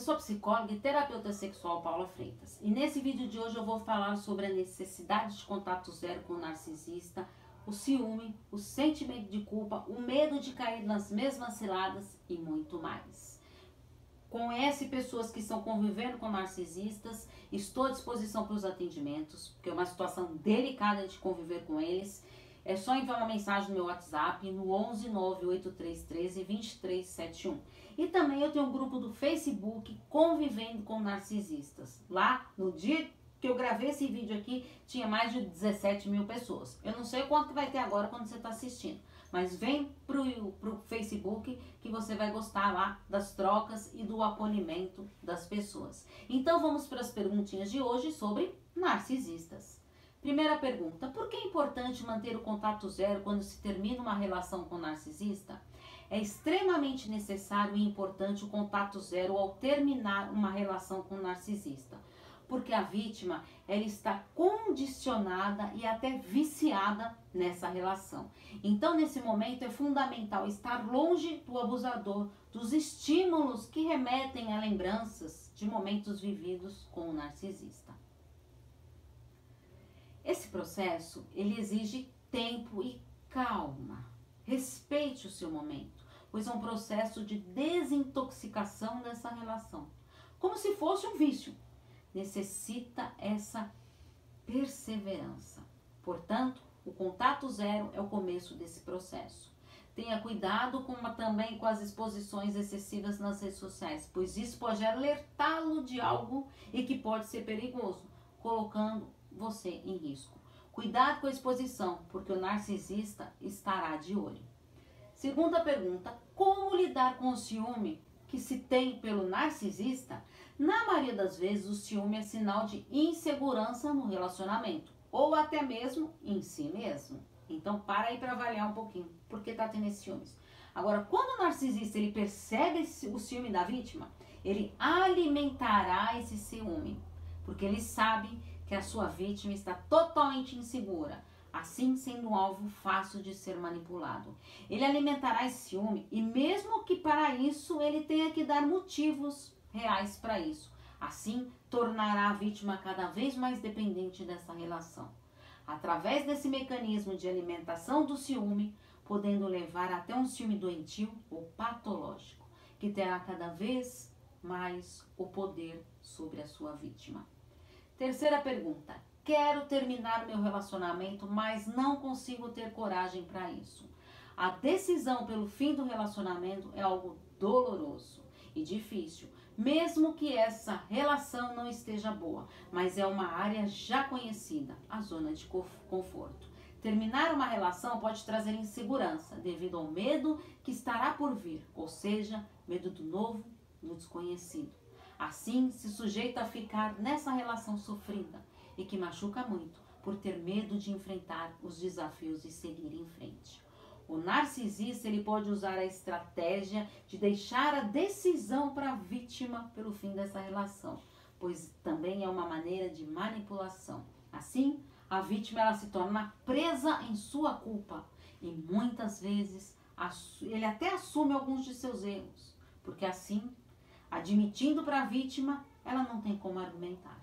sou psicóloga e terapeuta sexual Paula Freitas. E nesse vídeo de hoje eu vou falar sobre a necessidade de contato zero com o narcisista, o ciúme, o sentimento de culpa, o medo de cair nas mesmas ciladas e muito mais. Conhece pessoas que estão convivendo com narcisistas, estou à disposição para os atendimentos, porque é uma situação delicada de conviver com eles. É só enviar uma mensagem no meu WhatsApp no 11 98313 2371. E também eu tenho um grupo do Facebook Convivendo com Narcisistas. Lá, no dia que eu gravei esse vídeo aqui, tinha mais de 17 mil pessoas. Eu não sei quanto que vai ter agora quando você está assistindo. Mas vem pro, pro Facebook que você vai gostar lá das trocas e do acolhimento das pessoas. Então vamos para as perguntinhas de hoje sobre narcisistas. Primeira pergunta: por que é importante manter o contato zero quando se termina uma relação com narcisista? É extremamente necessário e importante o contato zero ao terminar uma relação com narcisista porque a vítima ela está condicionada e até viciada nessa relação. Então, nesse momento é fundamental estar longe do abusador, dos estímulos que remetem a lembranças de momentos vividos com o narcisista. Processo, ele exige tempo e calma. Respeite o seu momento, pois é um processo de desintoxicação dessa relação, como se fosse um vício necessita essa perseverança. Portanto, o contato zero é o começo desse processo. Tenha cuidado com uma, também com as exposições excessivas nas redes sociais, pois isso pode alertá-lo de algo e que pode ser perigoso, colocando você em risco. Cuidado com a exposição, porque o narcisista estará de olho. Segunda pergunta: como lidar com o ciúme que se tem pelo narcisista, na maioria das vezes o ciúme é sinal de insegurança no relacionamento ou até mesmo em si mesmo. Então para aí para avaliar um pouquinho por que tá tendo esse ciúmes. Agora, quando o narcisista ele percebe o ciúme da vítima, ele alimentará esse ciúme, porque ele sabe que a sua vítima está totalmente insegura assim sendo um alvo fácil de ser manipulado. Ele alimentará esse ciúme e mesmo que para isso ele tenha que dar motivos reais para isso. Assim, tornará a vítima cada vez mais dependente dessa relação. Através desse mecanismo de alimentação do ciúme, podendo levar até um ciúme doentio ou patológico, que terá cada vez mais o poder sobre a sua vítima. Terceira pergunta: Quero terminar meu relacionamento, mas não consigo ter coragem para isso. A decisão pelo fim do relacionamento é algo doloroso e difícil, mesmo que essa relação não esteja boa, mas é uma área já conhecida, a zona de conforto. Terminar uma relação pode trazer insegurança devido ao medo que estará por vir, ou seja, medo do novo, do desconhecido. Assim, se sujeita a ficar nessa relação sofrida e que machuca muito por ter medo de enfrentar os desafios e seguir em frente. O narcisista ele pode usar a estratégia de deixar a decisão para a vítima pelo fim dessa relação, pois também é uma maneira de manipulação. Assim, a vítima ela se torna presa em sua culpa e muitas vezes ele até assume alguns de seus erros, porque assim, admitindo para a vítima, ela não tem como argumentar.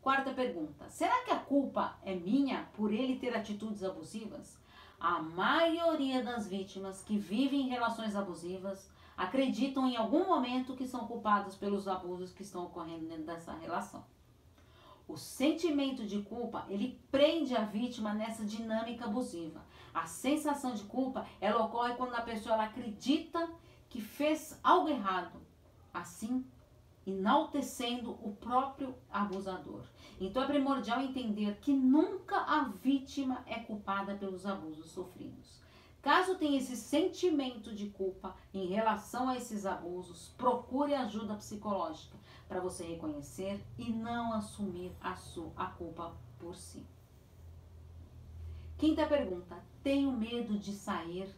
Quarta pergunta: será que a culpa é minha por ele ter atitudes abusivas? A maioria das vítimas que vivem em relações abusivas acreditam em algum momento que são culpadas pelos abusos que estão ocorrendo dentro dessa relação. O sentimento de culpa, ele prende a vítima nessa dinâmica abusiva. A sensação de culpa, ela ocorre quando a pessoa acredita que fez algo errado. Assim, enaltecendo o próprio abusador. Então é primordial entender que nunca a vítima é culpada pelos abusos sofridos. Caso tenha esse sentimento de culpa em relação a esses abusos, procure ajuda psicológica para você reconhecer e não assumir a, sua, a culpa por si. Quinta pergunta: tenho medo de sair,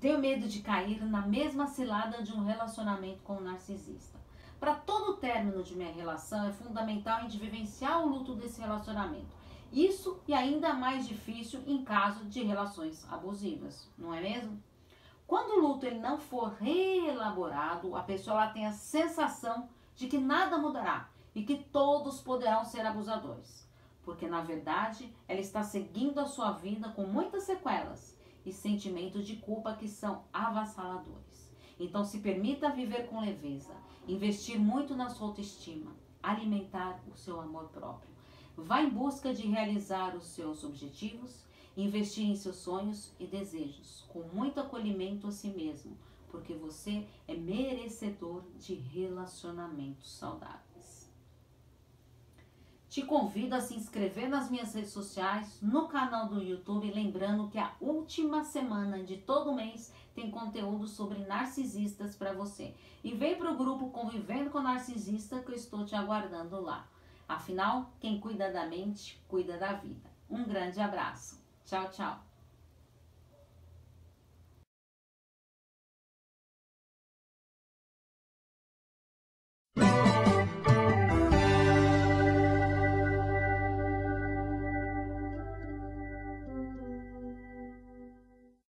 tenho medo de cair na mesma cilada de um relacionamento com um narcisista. Para todo término de minha relação, é fundamental a gente vivenciar o luto desse relacionamento. Isso e ainda mais difícil em caso de relações abusivas, não é mesmo? Quando o luto ele não for reelaborado, a pessoa tem a sensação de que nada mudará e que todos poderão ser abusadores. Porque na verdade ela está seguindo a sua vida com muitas sequelas e sentimentos de culpa que são avassaladores. Então se permita viver com leveza, investir muito na sua autoestima, alimentar o seu amor próprio. Vá em busca de realizar os seus objetivos, investir em seus sonhos e desejos, com muito acolhimento a si mesmo, porque você é merecedor de relacionamentos saudáveis. Te convido a se inscrever nas minhas redes sociais, no canal do YouTube, lembrando que a última semana de todo mês tem conteúdo sobre narcisistas para você. E vem para o grupo Convivendo com Narcisista que eu estou te aguardando lá. Afinal, quem cuida da mente, cuida da vida. Um grande abraço. Tchau, tchau.